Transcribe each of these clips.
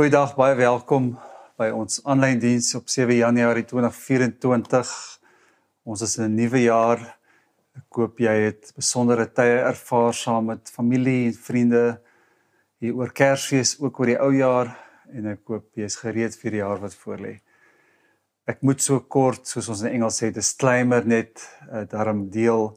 Goeiedag, baie welkom by ons aanlyn diens op 7 Januarie 2024. Ons is in 'n nuwe jaar. Ek hoop jy het besondere tye ervaar saam met familie en vriende hier oor Kersfees, ook oor die ou jaar en ek hoop jy is gereed vir die jaar wat voorlê. Ek moet so kort, soos ons in Engels sê, disclaimer net uh, daarom deel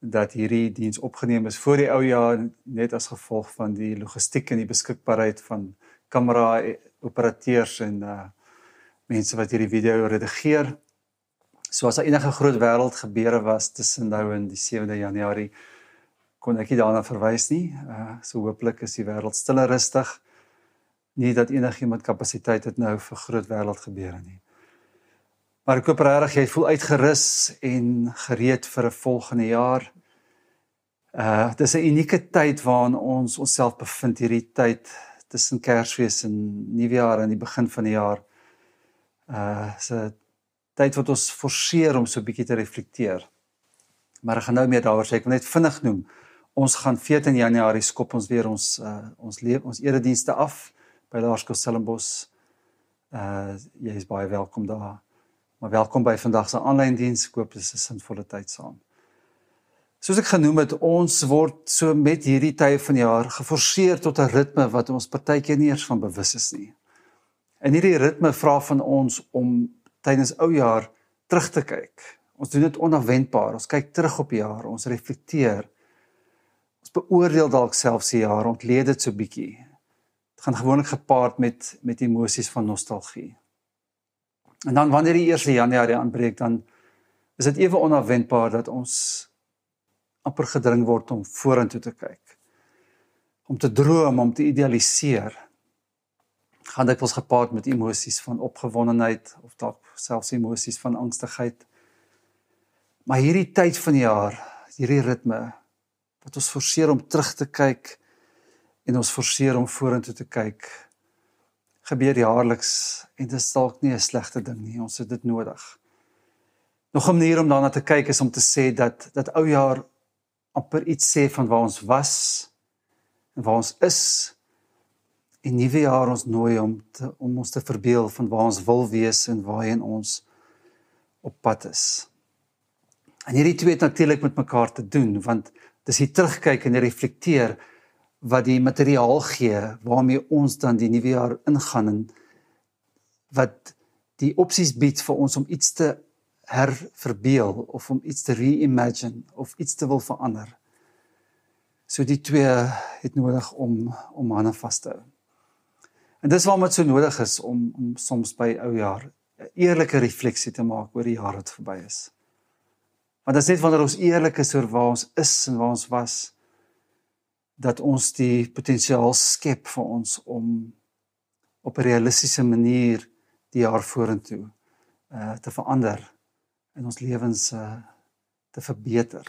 dat hierdie diens opgeneem is voor die ou jaar net as gevolg van die logistiek en die beskikbaarheid van kamera operateurs en uh mense wat hierdie video redigeer. So as daar enige groot wêreld gebeure was tussen nou en die 7de Januarie kon ek nie daarna verwys nie. Uh so hooplik is die wêreld stil en rustig. Nie dat enigiemand kapasiteit het nou vir groot wêreld gebeure nie. Maar ek hoop regtig jy voel uitgerus en gereed vir 'n volgende jaar. Uh dis 'n unieke tyd waarin ons onsself bevind hierdie tyd tussen Kersfees en Nuwejaar aan die begin van die jaar. Uh so tyd wat ons forceer om so 'n bietjie te reflekteer. Maar ek gaan nou meer daaroor sê, ek wil net vinnig noem. Ons gaan 14 Januarie skop ons weer ons uh ons leef ons eredienste af by Laerskool Stellenbosch. Uh jy is baie welkom daar. Maar welkom by vandag se aanlyn diens. Ek hoop dit is 'n sinvolle tyd saam. Soos ek genoem het, ons word so met hierdie tye van die jaar geforseer tot 'n ritme wat ons partykeer nie eens van bewus is nie. En hierdie ritme vra van ons om tydens ou jaar terug te kyk. Ons doen dit onafwendbaar. Ons kyk terug op die jaar, ons reflekteer. Ons beoordeel dalk selfs die jaar, ontleed dit so bietjie. Dit gaan gewoonlik gepaard met met emosies van nostalgie. En dan wanneer die 1 Januarie aanbreek, dan is dit ewe onafwendbaar dat ons amper gedring word om vorentoe te kyk. Om te droom, om te idealiseer. Gaan dit ons gepaard met emosies van opgewondenheid of dalk selfs emosies van angstigheid. Maar hierdie tyd van die jaar, hierdie ritme wat ons forceer om terug te kyk en ons forceer om vorentoe te kyk gebeur jaarliks en dit is dalk nie 'n slegte ding nie ons het dit nodig. Nog 'n manier om daarna te kyk is om te sê dat dat ou jaar amper iets sê van waar ons was en waar ons is en nuwe jaar ons nooi om te, om ons te verbeel van waar ons wil wees en waarheen ons op pad is. En hierdie twee het natuurlik met mekaar te doen want dis hier terugkyk en reflekteer wat die materiaal gee waarmee ons dan die nuwe jaar ingaan en wat die opsies bied vir ons om iets te herverbeel of om iets te reimagine of iets te wil verander. So die twee het nodig om om hande vas te hou. En dis waarom dit so nodig is om om soms by ou jaar 'n eerlike refleksie te maak oor die jaar wat verby is. Want dit is net wanneer ons eerlik is oor waar ons is en waar ons was dat ons die potensiaal skep vir ons om op 'n realistiese manier die jaar vorentoe uh te verander in ons lewens uh te verbeter.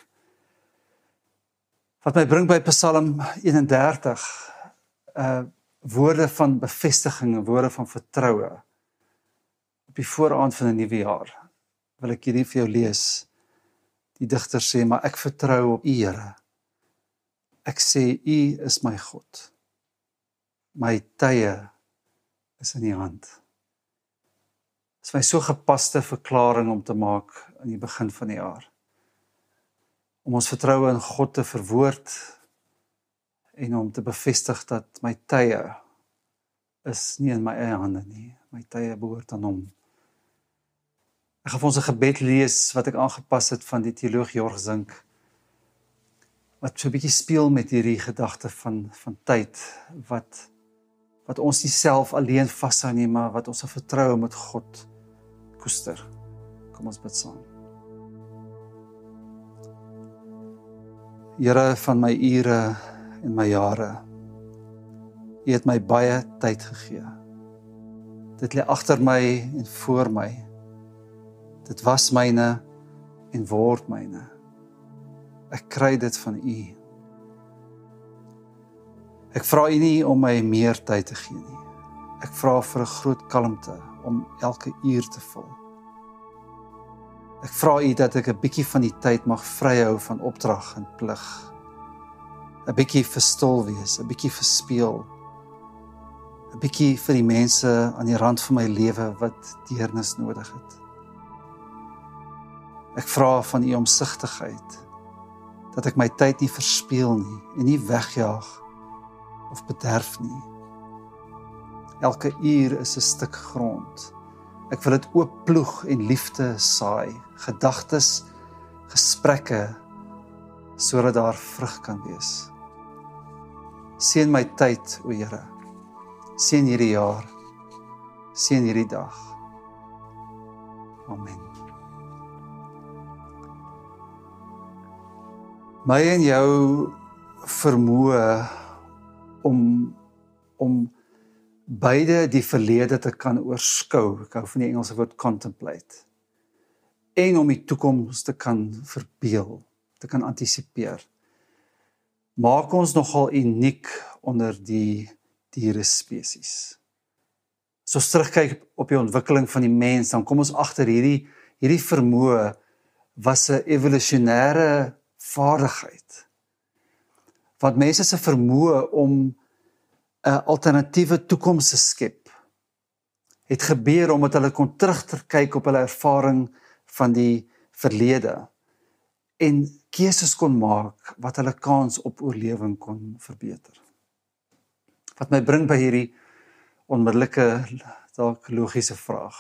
Wat my bring by Psalm 31 uh woorde van bevestiging en woorde van vertroue op die vooraand van 'n nuwe jaar. Wil ek hierdie vir jou lees. Die digter sê, "Maar ek vertrou op U, Here. Ek sê U is my God. My tye is in U hand." Is my so gepaste verklaring om te maak aan die begin van die jaar. Om ons vertroue in God te verwoord en om te bevestig dat my tye is nie in my eie hande nie. My tye behoort aan Hom. Ek gaan vir ons 'n gebed lees wat ek aangepas het van die teoloog Jorg Zink wat so 'n bietjie speel met hierdie gedagte van van tyd wat wat ons nie self alleen vashou nie maar wat ons vertroue met God koester. Kom ons bid saam. Here van my ure en my jare. U het my baie tyd gegee. Dit lê agter my en voor my. Dit was myne en word myne. Ek kry dit van U. Ek vra U nie om my meer tyd te gee nie. Ek vra vir 'n groot kalmte om elke uur te vul. Ek vra U dat ek 'n bietjie van die tyd mag vryhou van opdrag en plig. 'n bietjie verstil wees, 'n bietjie verspeel. 'n bietjie vir die mense aan die rand van my lewe wat deernis nodig het. Ek vra van u omsigtigheid dat ek my tyd nie verspeel nie en nie wegjaag of bederf nie. Elke uur is 'n stuk grond. Ek wil dit oop ploeg en liefde saai, gedagtes, gesprekke sodat daar vrug kan wees. Seën my tyd, o Here. Seën hierdie jaar. Seën hierdie dag. Amen. My en jou vermoë om om beide die verlede te kan oorskou. Ek hou van die Engelse woord contemplate. En om die toekoms te kan verbeel, te kan antisipeer maak ons nogal uniek onder die diere spesies. As ons terugkyk op die ontwikkeling van die mens, dan kom ons agter hierdie hierdie vermoë was 'n evolusionêre vaardigheid. Wat mense se vermoë om 'n alternatiewe toekoms skep het gebeur omdat hulle kon terugkyk op hulle ervaring van die verlede en keuses kon maak wat hulle kans op oorlewing kon verbeter. Wat my bring by hierdie onmiddellike dalk logiese vraag.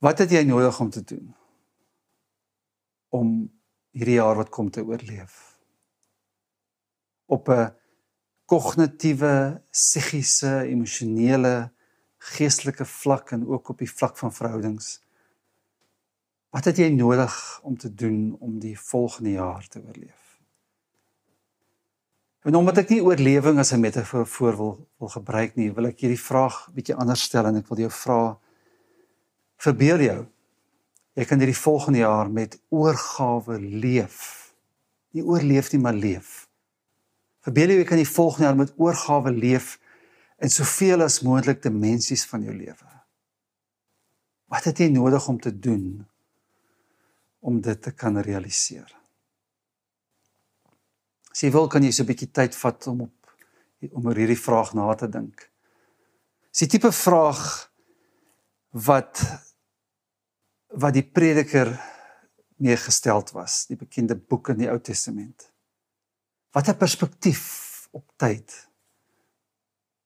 Wat het jy nodig om te doen om hierdie jaar wat kom te oorleef? Op 'n kognitiewe, psigiese, emosionele, geestelike vlak en ook op die vlak van verhoudings Wat het jy nodig om te doen om die volgende jaar te oorleef? En omdat ek nie oorlewing as 'n metafoor wil wil gebruik nie, wil ek hierdie vraag bietjie anders stel en ek wil jou vra verbeel jou jy kan hierdie volgende jaar met oorgawe leef. Nie oorleef nie, maar leef. Verbeel jou jy kan die volgende jaar met oorgawe leef in soveel as moontlik dimensies van jou lewe. Wat het jy nodig om te doen om dit te kan realiseer. As jy wil kan jy so 'n bietjie tyd vat om op om oor hierdie vraag na te dink. Dis die tipe vraag wat wat die prediker mee gesteld was, die bekende boek in die Ou Testament. Wat 'n perspektief op tyd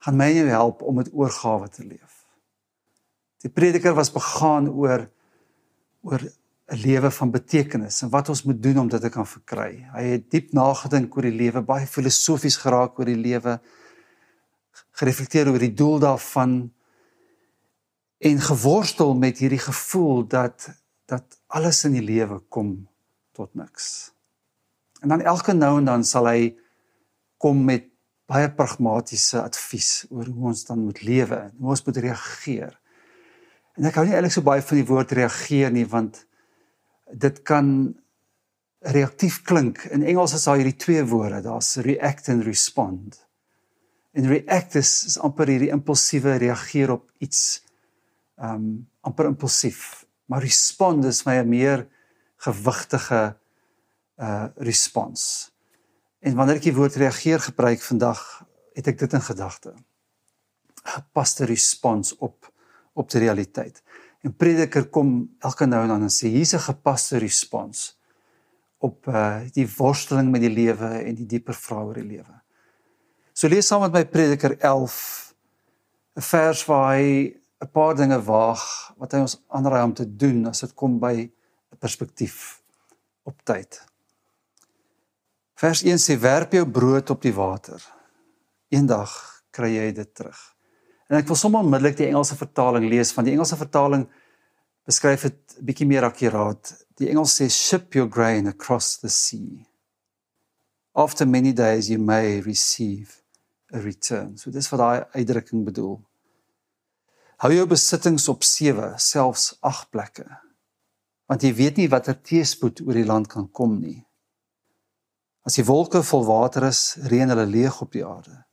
gaan my jou help om met oorgawe te leef. Die prediker was begaan oor oor 'n lewe van betekenis en wat ons moet doen om dit te kan verkry. Hy het diep nagedink oor die lewe, baie filosofies geraak oor die lewe, gereflekteer oor die doel daarvan en geworstel met hierdie gevoel dat dat alles in die lewe kom tot niks. En dan elke nou en dan sal hy kom met baie pragmatiese advies oor hoe ons dan moet lewe, hoe ons moet reageer. En ek hou nie eintlik so baie van die woord reageer nie want dit kan reaktief klink. In Engels is daar hierdie twee woorde, daar's react en respond. En react is, is amper hierdie impulsiewe reageer op iets um amper impulsief. Maar respond is my 'n meer gewigtige uh respons. En wanneer ek die woord reageer gebruik vandag, het ek dit in gedagte. Gepaste respons op op die realiteit. En prediker kom elke nou en dan en sê hier's 'n gepaste respons op uh die worsteling met die lewe en die dieper vrae oor die lewe. So lees saam met my Prediker 11 'n vers waar hy 'n paar dinge waag wat hy ons aanraai om te doen as dit kom by 'n perspektief op tyd. Vers 1 sê werp jou brood op die water. Eendag kry jy dit terug. En ek wil sommer onmiddellik die Engelse vertaling lees van die Engelse vertaling beskryf dit bietjie meer akkuraat. Die Engels sê ship your grain across the sea. After many days you may receive a return. So dis wat daai uitdrukking bedoel. Hou jou besittings op 7, selfs 8 plekke. Want jy weet nie watter teëspoed oor die land kan kom nie. As die wolke vol water is, reën hulle leeg op die aarde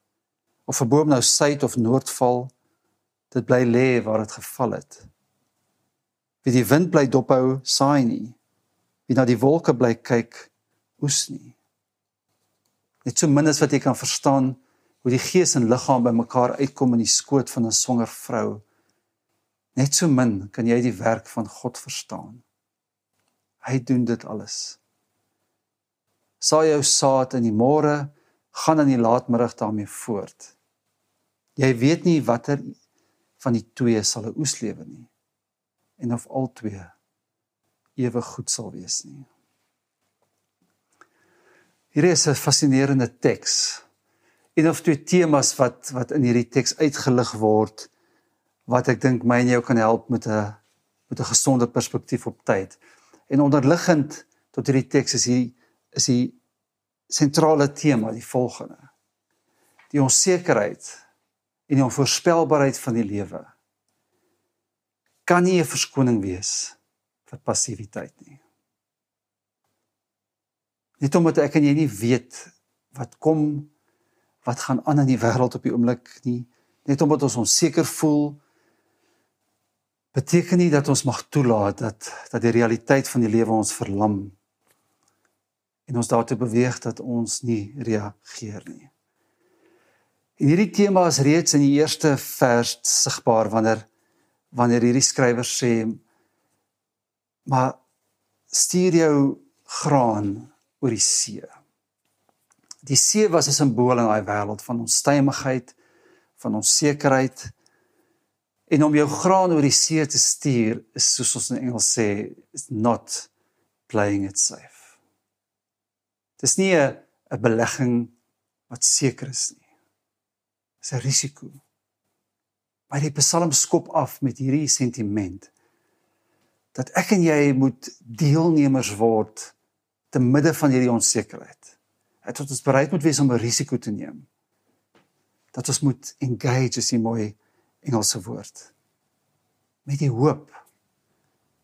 of 'n boom nou suid of noord val, dit bly lê waar dit geval het. Wie die wind bly dophou, saai nie. Wie na die wolke bly kyk, oes nie. Net so min as wat jy kan verstaan hoe die gees en liggaam bymekaar uitkom in die skoot van 'n swanger vrou. Net so min kan jy die werk van God verstaan. Hy doen dit alles. Saai jou saad in die môre, gaan in die laatmiddag daarmee voort. Jy weet nie watter van die twee sal 'n oes lewe nie en of al twee ewe goed sal wees nie. Hier is 'n fascinerende teks. Een of twee temas wat wat in hierdie teks uitgelig word wat ek dink my en jou kan help met 'n met 'n gesonde perspektief op tyd. En onderliggend tot hierdie teks is hier is die sentrale tema die volgende. Die onsekerheid en die onvoorspelbaarheid van die lewe kan nie 'n verskoning wees vir passiwiteit nie. Net omdat ek en jy nie weet wat kom wat gaan aan in die wêreld op die oomblik nie, net omdat ons onseker voel beteken nie dat ons mag toelaat dat dat die realiteit van die lewe ons verlam en ons daartoe beweeg dat ons nie reageer nie. En hierdie tema is reeds in die eerste vers sigbaar wanneer wanneer hierdie skrywer sê maar stuur jou graan oor die see. Die see was 'n simbool in daai wêreld van onstuimigheid, van onsekerheid. En om jou graan oor die see te stuur is soos ons in Engels sê, is not playing it safe. Dis nie 'n 'n belegging wat seker is nie. Dis 'n risiko. Maar die Psalm skop af met hierdie sentiment dat ek en jy moet deelnemers word te midde van hierdie onsekerheid. Dat ons bereid moet wees om 'n risiko te neem. Dat ons moet engage is 'n mooi Engelse woord. Met die hoop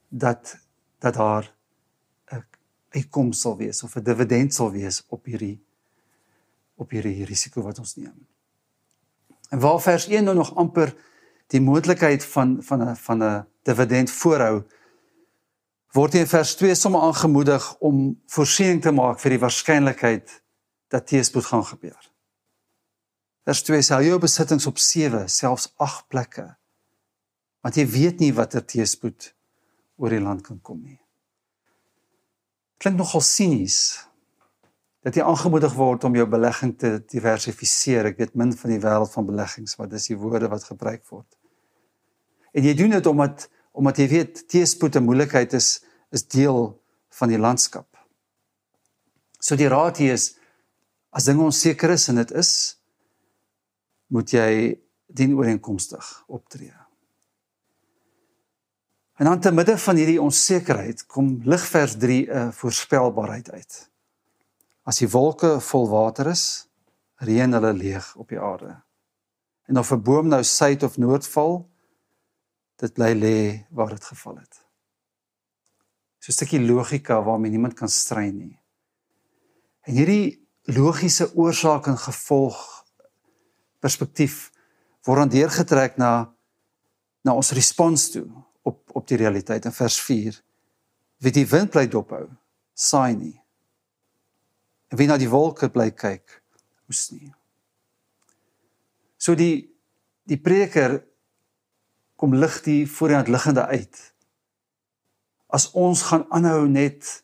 dat dat daar uitkoms sal wees of 'n dividend sal wees op hierdie op hierdie risiko wat ons neem. En waar vers 1 nou nog amper die moontlikheid van van 'n van 'n dividend voorhou word in vers 2 sommer aangemoedig om voorsiening te maak vir die waarskynlikheid dat teëspoed gaan gebeur. Vers 2 sê jou besittings op 7, selfs 8 plekke. Want jy weet nie watter teëspoed oor die land kan kom nie. Klink nogal sinies dat jy aangemoedig word om jou belegging te diversifiseer. Ek weet min van die wêreld van beleggings, maar dis die woorde wat gebruik word. En jy doen dit omdat omdat jy weet teëspoed en moeilikheid is is deel van die landskap. So die raad hier is as dinge onseker is en dit is moet jy dien ooreenkomstig optree. En aan te midde van hierdie onsekerheid kom ligvers 3 'n voorspelbaarheid uit. As die wolke vol water is, reën hulle leeg op die aarde. En of 'n boom nou suid of noord val, dit bly lê waar dit geval het. So 'n stukkie logika waarmee niemand kan strei nie. En hierdie logiese oorsaak en gevolg perspektief word dan deurgetrek na na ons respons toe op op die realiteit in vers 4. Wie die wind bly dophou, saai nie. En wie na die wolke bly kyk, oes nie. So die die preker kom lig die voorhand liggende uit. As ons gaan aanhou net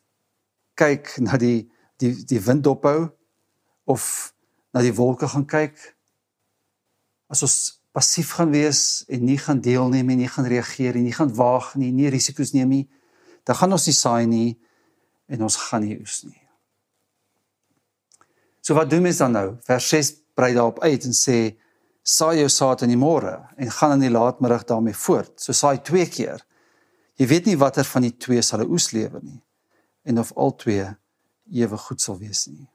kyk na die die die wind dophou of na die wolke gaan kyk as ons passief gaan wees en nie gaan deelneem en nie gaan reageer en nie gaan waag nie, nie risiko's neem nie, dan gaan ons nie saai nie en ons gaan nie oes nie. So wat doen mens dan nou? Vers 6 brei daarop uit en sê saai jou saad in die môre en gaan in die laatmiddag daarmee voort. So saai twee keer. Jy weet nie watter van die twee sal 'n oes lewer nie en of al twee ewe goed sal wees nie.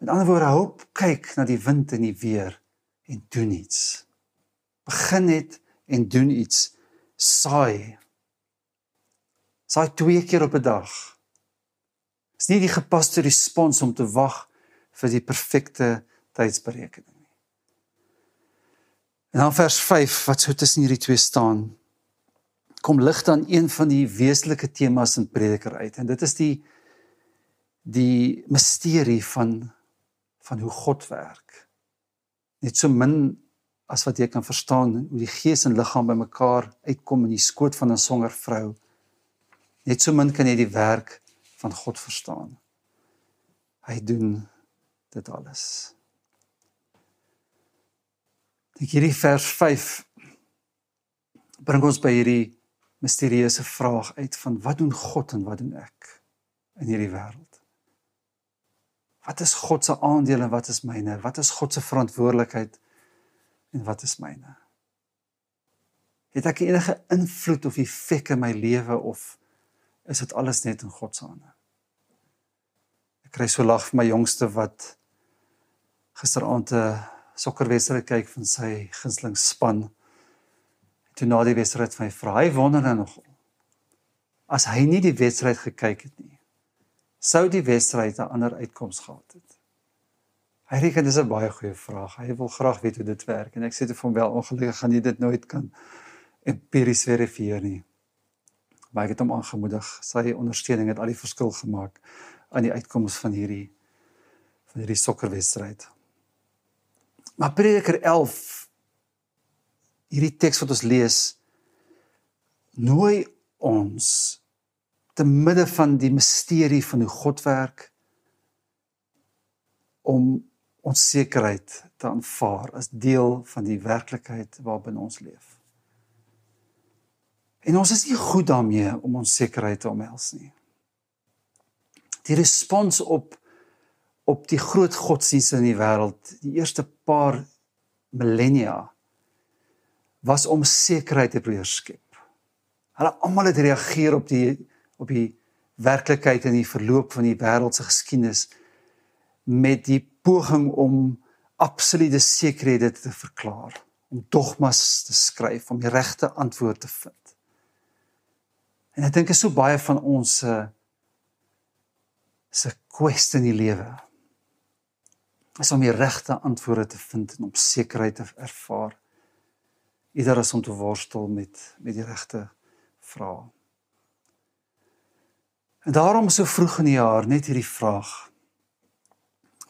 Met ander woorde, hoop kyk na die wind en die weer en doen iets. Begin net en doen iets. Saai. Saai twee keer op 'n dag. Dis nie die gepaste respons om te wag vir die perfekte tydsberekening. En dan vers 5 wat so tussen hierdie twee staan. Kom lig dan een van die wesenlike temas in Prediker uit en dit is die die misterie van van hoe God werk. Net so min as wat jy kan verstaan hoe die gees en liggaam bymekaar uitkom in die skoot van 'n swanger vrou. Net so min kan jy die werk van God verstaan. Hy doen dit alles. Dink hierdie vers 5 bring ons by hierdie misterieuse vraag uit van wat doen God en wat doen ek in hierdie wêreld? Wat is God se aandeel en wat is myne? Wat is God se verantwoordelikheid en wat is myne? Het ek enige invloed of effek in my lewe of is dit alles net in God se hande? Ek kry so lag vir my jongste wat gisteraand 'n sokkerwedstryd kyk van sy gunsteling span. Toe na die wedstryd van hy vra, hy wonder nou nog as hy nie die wedstryd gekyk het nie, sou die wedstryd 'n ander uitkoms gehad het. Hy reken dis 'n baie goeie vraag. Hy wil graag weet hoe dit werk en ek sê te hom wel ongelukkig gaan jy dit nooit kan empiries verifieer nie. Maar ek het hom aangemoedig. Sy ondersteuning het al die verskil gemaak aan die uitkoms van hierdie van hierdie sokkerwedstryd. Maar Prediker 11 hierdie teks wat ons lees nooi ons te midde van die misterie van hoe God werk om onsekerheid te aanvaar as deel van die werklikheid waarbin ons leef. En ons is nie goed daarmee om onsekerheid te omhels nie. Die respons op op die groot godsdienste in die wêreld, die eerste paar millennia was om sekerheid te probeer skep. Hulle almal het reageer op die op die werklikheid en die verloop van die wêreld se geskiedenis met die poging om absolute sekerhede te verklaar, om dogmas te skryf om die regte antwoord te vind. En ek dink is so baie van ons se se kwestie in die lewe is om die regte antwoorde te vind en om sekerheid te ervaar. Ieder is om te worstel met met die regte vrae. En daarom so vroeg in die jaar net hierdie vraag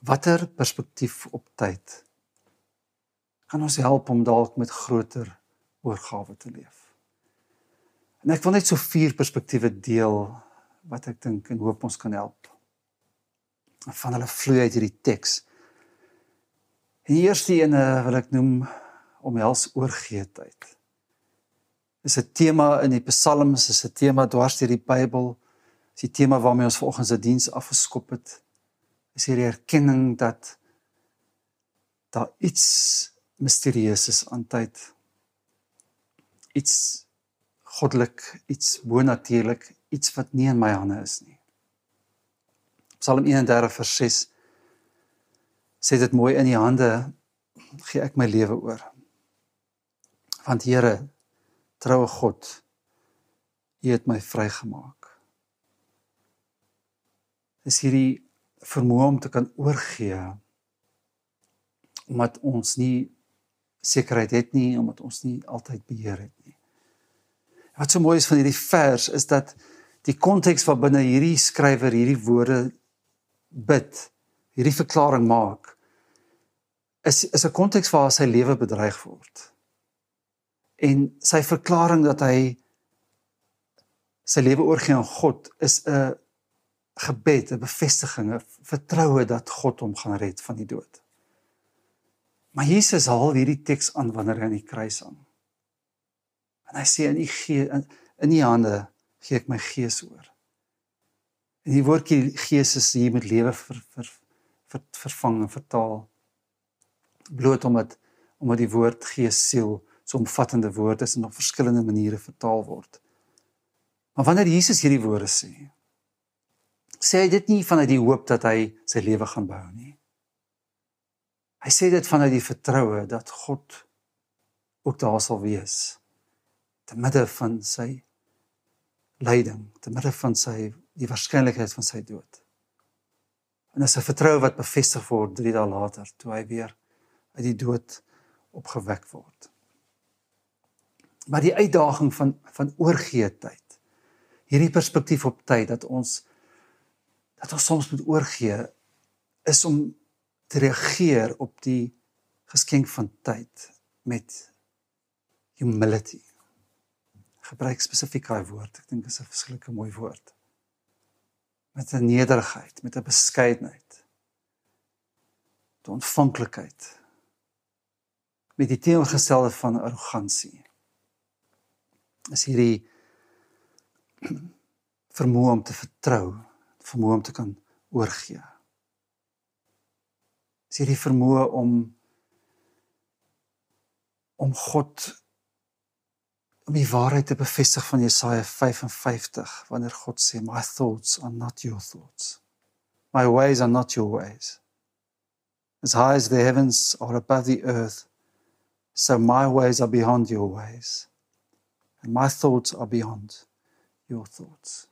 watter perspektief op tyd kan ons help om dalk met groter oorgawe te leef. En ek wil net so vier perspektiewe deel wat ek dink en hoop ons kan help. Van hulle vloei uit hierdie teks. En die eerste een wil ek noem omhels oorgee tyd. Dis 'n tema in die Psalms, is 'n tema dwars deur die Bybel. Dis die tema waarmee ons vanoggend se diens afgeskop het is hier die erkenning dat daar iets misterieus is aan tyd. Iets goddelik, iets bonatuurlik, iets wat nie in my hande is nie. Psalm 31 vers 6 sê dit mooi in die hande gee ek my lewe oor. Want Here, troue God, U het my vrygemaak. Dis hierdie vermoë om te kan oorgee omdat ons nie sekerheid het nie omdat ons nie altyd beheer het nie. Wat so mooi is van hierdie vers is dat die konteks waarbinne hierdie skrywer hierdie woorde bid, hierdie verklaring maak is is 'n konteks waar sy lewe bedreig word. En sy verklaring dat hy sy lewe oorgee aan God is 'n gebed, 'n bevestiging, 'n vertroue dat God hom gaan red van die dood. Maar Jesus haal hierdie teks aan wanneer hy aan die kruis hang. En hy sê in u gee in, in u hande gee ek my gees oor. En die woordjie gees is hier met lewe ver, ver, ver, vervang en vertaal. Bloot omdat omdat die woord gees siel so 'n omvattende woord is en op verskillende maniere vertaal word. Maar wanneer Jesus hierdie woorde sê, sê hy dit nie vanuit die hoop dat hy sy lewe gaan behou nie. Hy sê dit vanuit die vertroue dat God ook daar sal wees te midde van sy lyding, te midde van sy die waarskynlikheid van sy dood. En as 'n vertroue wat bevestig word 3 dae later toe hy weer uit die dood opgewek word. Maar die uitdaging van van oorgee tyd. Hierdie perspektief op tyd dat ons dat ons soms moet oorgee is om te reageer op die geskenk van tyd met humility. Gebruik spesifiek daai woord. Ek dink dit is 'n verskillike mooi woord. Met 'n nederigheid, met 'n beskeidenheid. 'n ontvanklikheid. Met die teenoorgestelde van arrogansie. Is hierdie vermoë om te vertrou, vermoë om te kan oorgee. Is hierdie vermoë om om God om die waarheid te bevestig van Jesaja 55 wanneer God sê my thoughts are not your thoughts. My ways are not your ways. As high as the heavens are above the earth, so my ways are beyond your ways. And my thoughts are beyond your thoughts.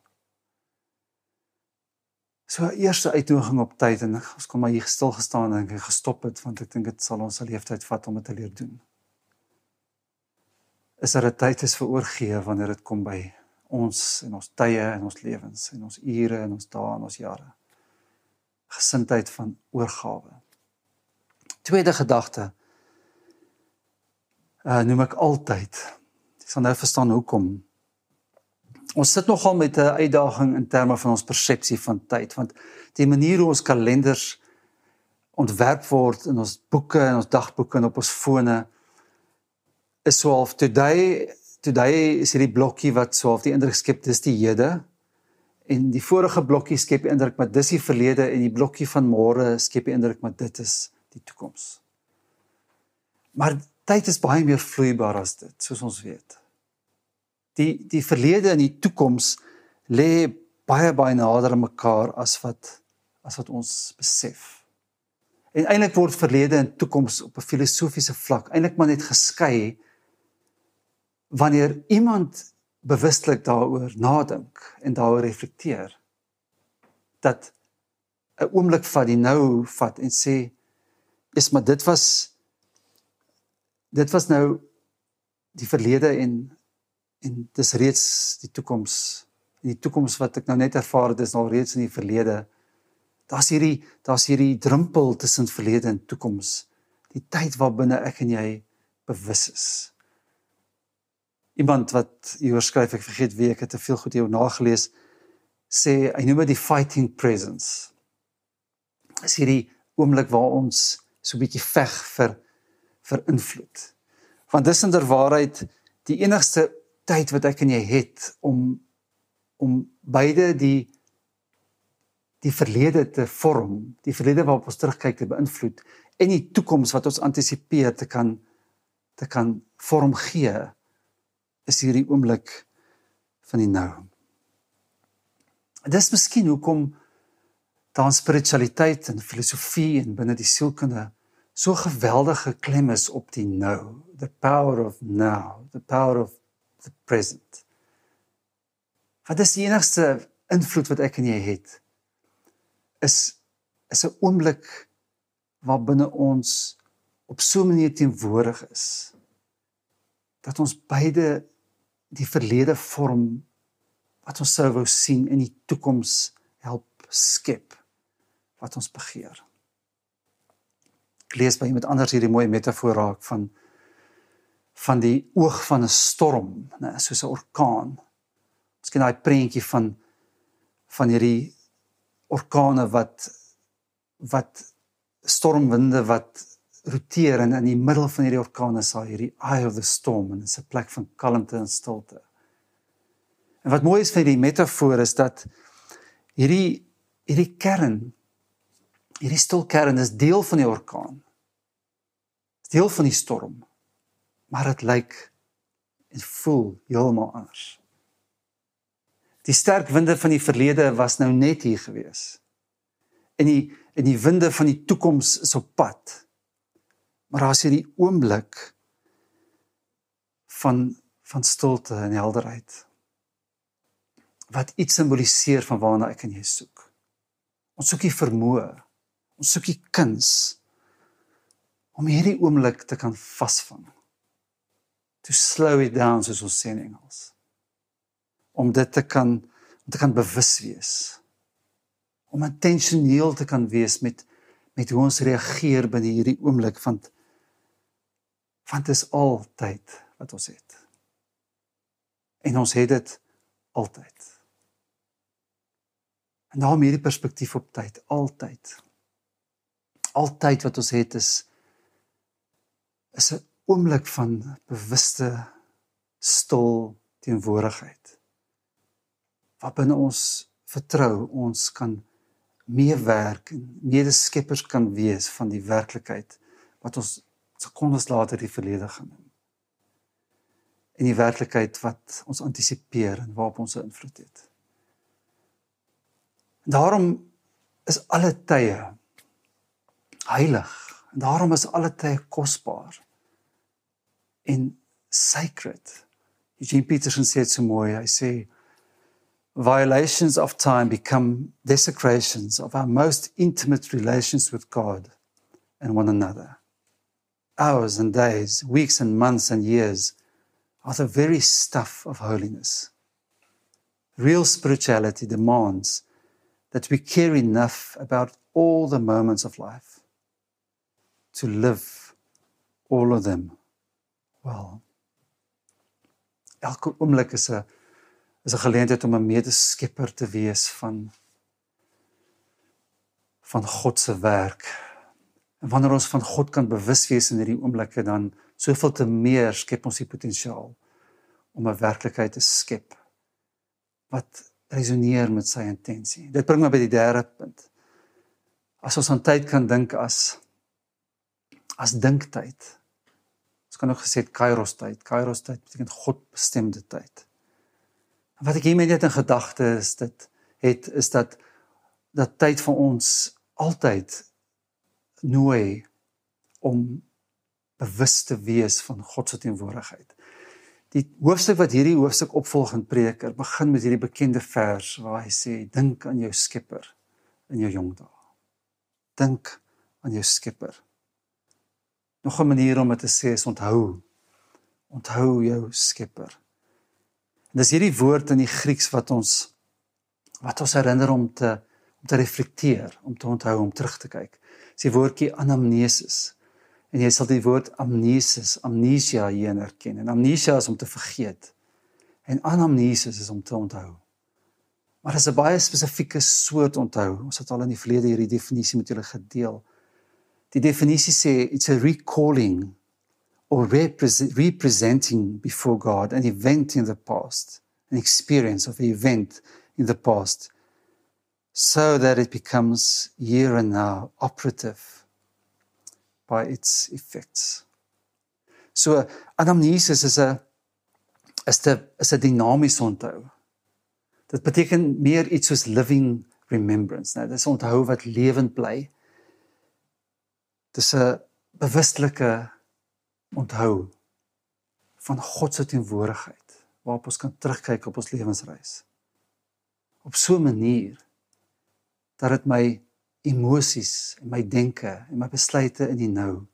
So eerste uitdaging op tyd en ons kom maar hier stil gestaan en gestop het want ek dink dit sal ons se leeftyd vat om dit te leer doen. Is daar 'n tyd is vir oorgee wanneer dit kom by ons en ons tye en ons lewens en ons ure en ons dae en ons jare. Gesindheid van oorgawe. Tweede gedagte. Uh noem ek altyd. Jy sal nou verstaan hoekom ons sit nogal met 'n uitdaging in terme van ons persepsie van tyd want die manier hoe ons kalenders ontwerp word in ons boeke en ons dagboeke en op ons fone is so half today today is hierdie blokkie wat so half die indruk skep dis die hede. En die vorige blokkie skep die indruk maar dis die verlede en die blokkie van môre skep die indruk maar dit is die toekoms. Maar tyd is baie meer vloeibaar as dit soos ons weet die die verlede en die toekoms lê baie baie nader aan mekaar as wat as wat ons besef. En eintlik word verlede en toekoms op 'n filosofiese vlak eintlik maar net geskei wanneer iemand bewustelik daaroor nadink en daaroor reflekteer dat 'n oomblik vat die nou vat en sê is maar dit was dit was nou die verlede en en dis reeds die toekoms. Die toekoms wat ek nou net ervaar het is al reeds in die verlede. Daar's hierdie daar's hierdie drempel tussen verlede en toekoms. Die tyd waarbinne ek en jy bewus is. Iemand wat hier skryf ek vergeet wie ek het te veel goed hier nagelees sê hy noem dit die fighting presence. Is hierdie oomblik waar ons so 'n bietjie veg vir vir invloed. Want dis inderwaarheid die enigste tyd wat ek en jy het om om beide die die verlede te vorm, die verlede waarop ons terugkyk te beïnvloed en die toekoms wat ons antisipeer te kan te kan vorm gee is hierdie oomblik van die nou. Dis miskien hoekom daar spiritualiteit en filosofie en binne die sielkunde so geweldige klem is op die nou, the power of now, the power of the present. Wat is die enigste invloed wat ek en jy het? Is is 'n oomblik waar binne ons op so 'n manier teenwoordig is dat ons beide die verlede vorm wat ons sou wou sien in die toekoms help skep wat ons begeer. Ek lees by iemand anders hierdie mooi metafoor raak van van die oog van 'n storm, né, soos 'n orkaan. Miskien daai prentjie van van hierdie orkane wat wat stormwinde wat roteer en in die middel van hierdie orkaan is daar hierdie eye of the storm en dit is 'n plek van kalmte en stilte. En wat mooi is van hierdie metafoor is dat hierdie hierdie kern hierdie stil kern is deel van die orkaan. Deel van die storm maar dit lyk en voel heeltemal anders. Die sterk winde van die verlede was nou net hier gewees. En die en die winde van die toekoms is op pad. Maar daar's hierdie oomblik van van stilte en helderheid wat iets simboliseer van waarna ek en jy soek. Ons soek die vermoë, ons soek die kuns om hierdie oomblik te kan vasvang to slow it down soos ons sê in Engels. Om dit te kan om te kan bewus wees. Om intentioneel te kan wees met met hoe ons reageer binne hierdie oomblik van Want dit is altyd wat ons het. En ons het dit altyd. En daarom hierdie perspektief op tyd, altyd. Altyd wat ons het is is 'n oomblik van bewuste stil teenwoordigheid. Wat binne ons vertrou ons kan meewerk en medeskeppers kan wees van die werklikheid wat ons sekondes later die verlede gaan neem. En die werklikheid wat ons antisipeer en waarop ons invloed het. Daarom is alle tye heilig. En daarom is alle tye kosbaar en sacred. Eugene Peterson said so mooi. Hy sê violations of time become desecrations of our most intimate relations with God and one another. Hours and days, weeks and months and years are the very stuff of holiness. Real spirituality demands that we care enough about all the moments of life to live all of them well. Elke oomblik is 'n is 'n geleentheid om 'n medeskepper te wees van van God se werk. En wanneer ons van God kan bewus wees in hierdie oomblikke dan soveel te meer skep ons die potensiaal om 'n werklikheid te skep wat resoneer met sy intensie. Dit bring my by die derde punt. As ons aan tyd kan dink as as dinktyd. Ook gesê kairos tyd. Kairos tyd beteken God bestemde tyd. Wat ek hiermee net in gedagte is dit het is dat dat tyd vir ons altyd nooi om bewus te wees van God se teenwoordigheid. Die hoofstuk wat hierdie hoofstuk opvolg in Prediker begin met hierdie bekende vers waar hy sê dink aan jou Skepper in jou jong dae. Dink aan jou Skepper. Nog 'n manier om dit te sê is onthou. Onthou jou Skepper. En dis hierdie woord in die Grieks wat ons wat ons herinner om te om te reflekteer, om te onthou, om terug te kyk. Dis die woordjie anamnesis. En jy sal die woord amnesis, amnesia hier herken. En amnesia is om te vergeet. En anamnesis is om te onthou. Maar dit is 'n baie spesifieke soort onthou. Ons het al in die verlede hierdie definisie met julle gedeel. Die definisie sê it's a recalling or repre- representing before God an event in the past, an experience of an event in the past, so that it becomes here and now operative by its effects. So anamnesis is 'n is 'n is 'n dinamiese onthou. Dit beteken meer iets soos living remembrance. Nou dis onthou wat lewend bly. Dis 'n bewustelike onthou van God se teenwoordigheid waarop ons kan terugkyk op ons lewensreis. Op so 'n manier dat dit my emosies en my denke en my besluite in die nou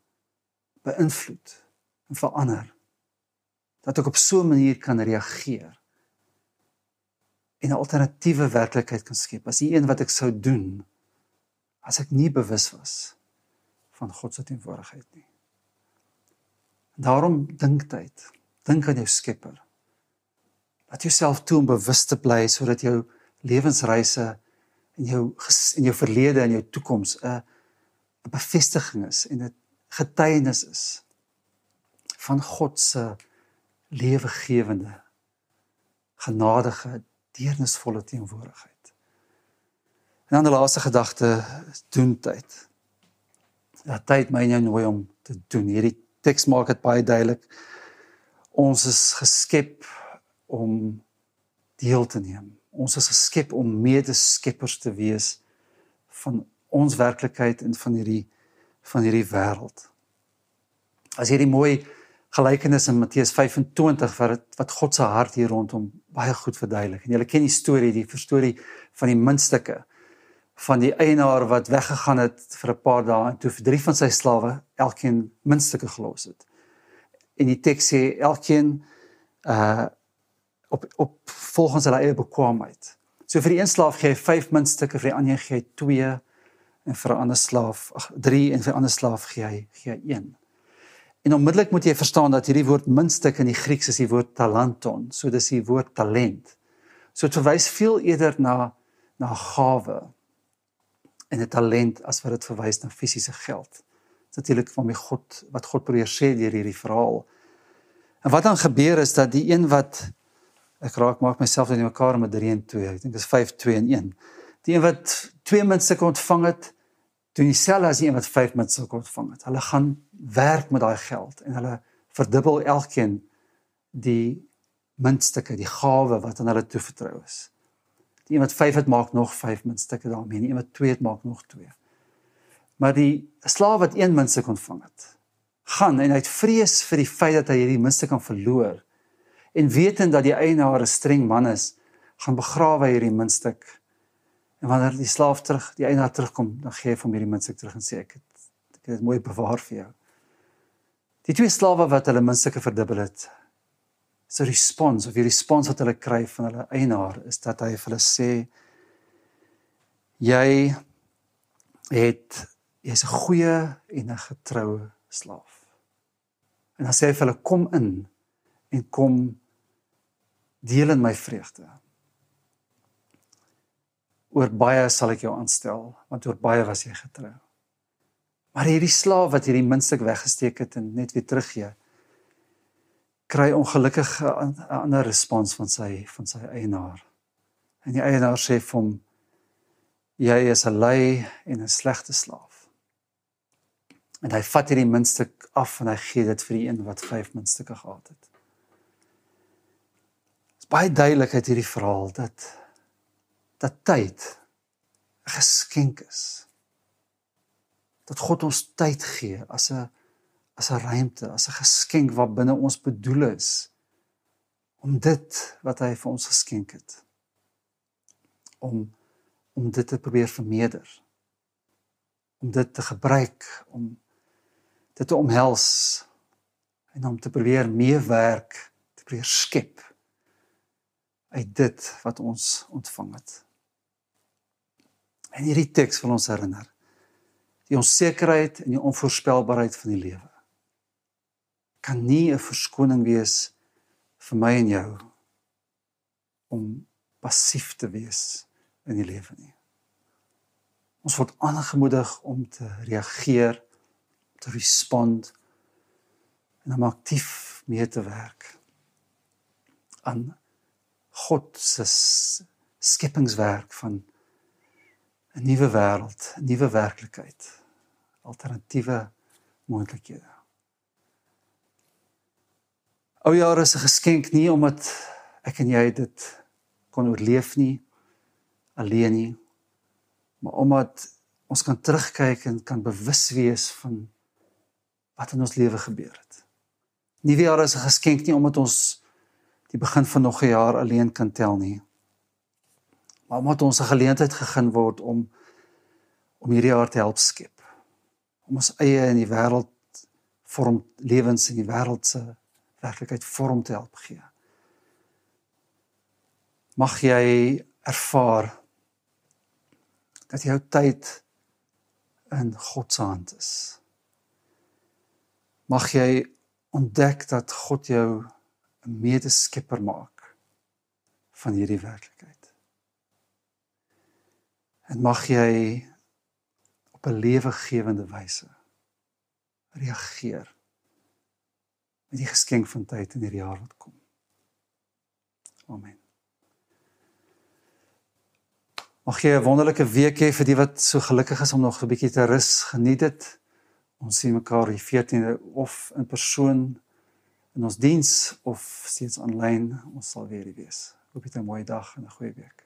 beïnvloed en verander. Dat ek op so 'n manier kan reageer en 'n alternatiewe werklikheid kan skep as die een wat ek sou doen as ek nie bewus was van God se teenwoordigheid nie. Daarom dink tyd. Dink aan jou Skepper. Laat jouself toe om bewus te bly sodat jou lewensreise en jou en jou verlede en jou toekoms 'n 'n bevestiging is en 'n getuienis is van God se lewegewende genadige deernisvolle teenwoordigheid. En dan die laaste gedagte doen tyd. Tyd my nou nooi om te doen hierdie teks maak dit baie duidelik. Ons is geskep om deel te neem. Ons is geskep om medeskeppers te wees van ons werklikheid en van hierdie van hierdie wêreld. As hierdie mooi gelykenis in Matteus 25 wat wat God se hart hier rondom baie goed verduidelik. En julle ken die storie, die storie van die muntstukke van die eienaar wat weggegaan het vir 'n paar dae en toe vir drie van sy slawe elkeen minstukke gelos het. En die teks sê elkeen uh op op volgens hulle eie bekwaamheid. So vir die een slaaf gee hy 5 muntstukke, vir die ander gee hy 2 en vir 'n ander slaaf, ag 3 en vir 'n ander slaaf gee hy gee hy 1. En onmiddellik moet jy verstaan dat hierdie woord muntstuk in die Grieks is die woord talenton, so dis die woord talent. So dit verwys veel eerder na na gawe en 'n talent as wat dit verwys na fisiese geld. Natuurlik van my God wat God probeer sê deur hierdie verhaal. En wat dan gebeur is dat die een wat ek raak maak myself in mekaar met 3 en 2. Ek dink dit is 5 2 en 1. Die een wat 2 muntstukke ontvang het, doen dieselfde as die een wat 5 muntstukke ontvang het. Hulle gaan werk met daai geld en hulle verdubbel elkeen die muntstukke, die gawe wat aan hulle toevertrou is. Die een wat 5 het maak nog 5 muntstukke daarmee, die een wat 2 het maak nog 2. Maar die slaaf wat 1 muntstuk ontvang het, gaan en hy het vrees vir die feit dat hy hierdie muntstuk kan verloor en wetend dat die eienaar 'n streng man is, gaan begrawe hierdie muntstuk. En wanneer die slaaf terug, die eienaar terugkom, dan gee hy hom hierdie muntstuk terug en sê ek het ek het dit mooi bewaar vir jou. Die twee slawe wat hulle muntstukke verdubbel het, se respons of die respons wat hulle kry van hulle eienaar is dat hy vir hulle sê jy het jy's 'n goeie en 'n getroue slaaf. En dan sê hy vir hulle kom in en kom deel in my vreugde. Oor baie sal ek jou aanstel, want oor baie was jy getrou. Maar hierdie slaaf wat hierdie muntstuk weggesteek het en net weer teruggee, kry ongelukkig 'n ander respons van sy van sy eienaar. En die eienaar sê vir hom jy is 'n lui en 'n slegte slaaf. En hy vat hierdie muntstuk af en hy gee dit vir die een wat 5 muntstukke gehad het. Dit is baie duidelik uit hierdie verhaal dat dat tyd 'n geskenk is. Dat God ons tyd gee as 'n as 'n ruimte, as 'n geskenk wat binne ons bedoel is om dit wat hy vir ons geskenk het om om dit te probeer vermeerder. Om dit te gebruik om dit te omhels en om te probeer meewerk, te probeer skep uit dit wat ons ontvang het. En hierdie teks wil ons herinner die onsekerheid en die onvoorspelbaarheid van die lewe kan nie 'n verskoning wees vir my en jou om passief te wees in die lewe nie. Ons word aangemoedig om te reageer, te respond en om aktief mee te werk aan God se skepingswerk van 'n nuwe wêreld, 'n nuwe werklikheid, alternatiewe moontlikhede. Ou jare is 'n geskenk nie omdat ek en jy dit kon oorleef nie alleen nie, maar omdat ons kan terugkyk en kan bewus wees van wat in ons lewe gebeur het. Nuwe jare is 'n geskenk nie omdat ons die begin van nog 'n jaar alleen kan tel nie. Maar omdat ons 'n geleentheid gegee word om om hierdie jaar te help skep. Om ons eie in die wêreld vorm lewens in die wêreld se werklikheid vorm te help gee. Mag jy ervaar dat jou tyd in God se hand is. Mag jy ontdek dat God jou 'n medeskepper maak van hierdie werklikheid. En mag jy op 'n lewegewende wyse reageer met die geskenk van tyd in hierdie jaar wat kom. Amen. Mag jy 'n wonderlike week hê vir die wat so gelukkig is om nog 'n bietjie te rus. Geniet dit. Ons sien mekaar die 14de of in persoon in ons diens of steeds aanlyn. Ons sal weer hier wees. Hoop jy 'n mooi dag en 'n goeie week.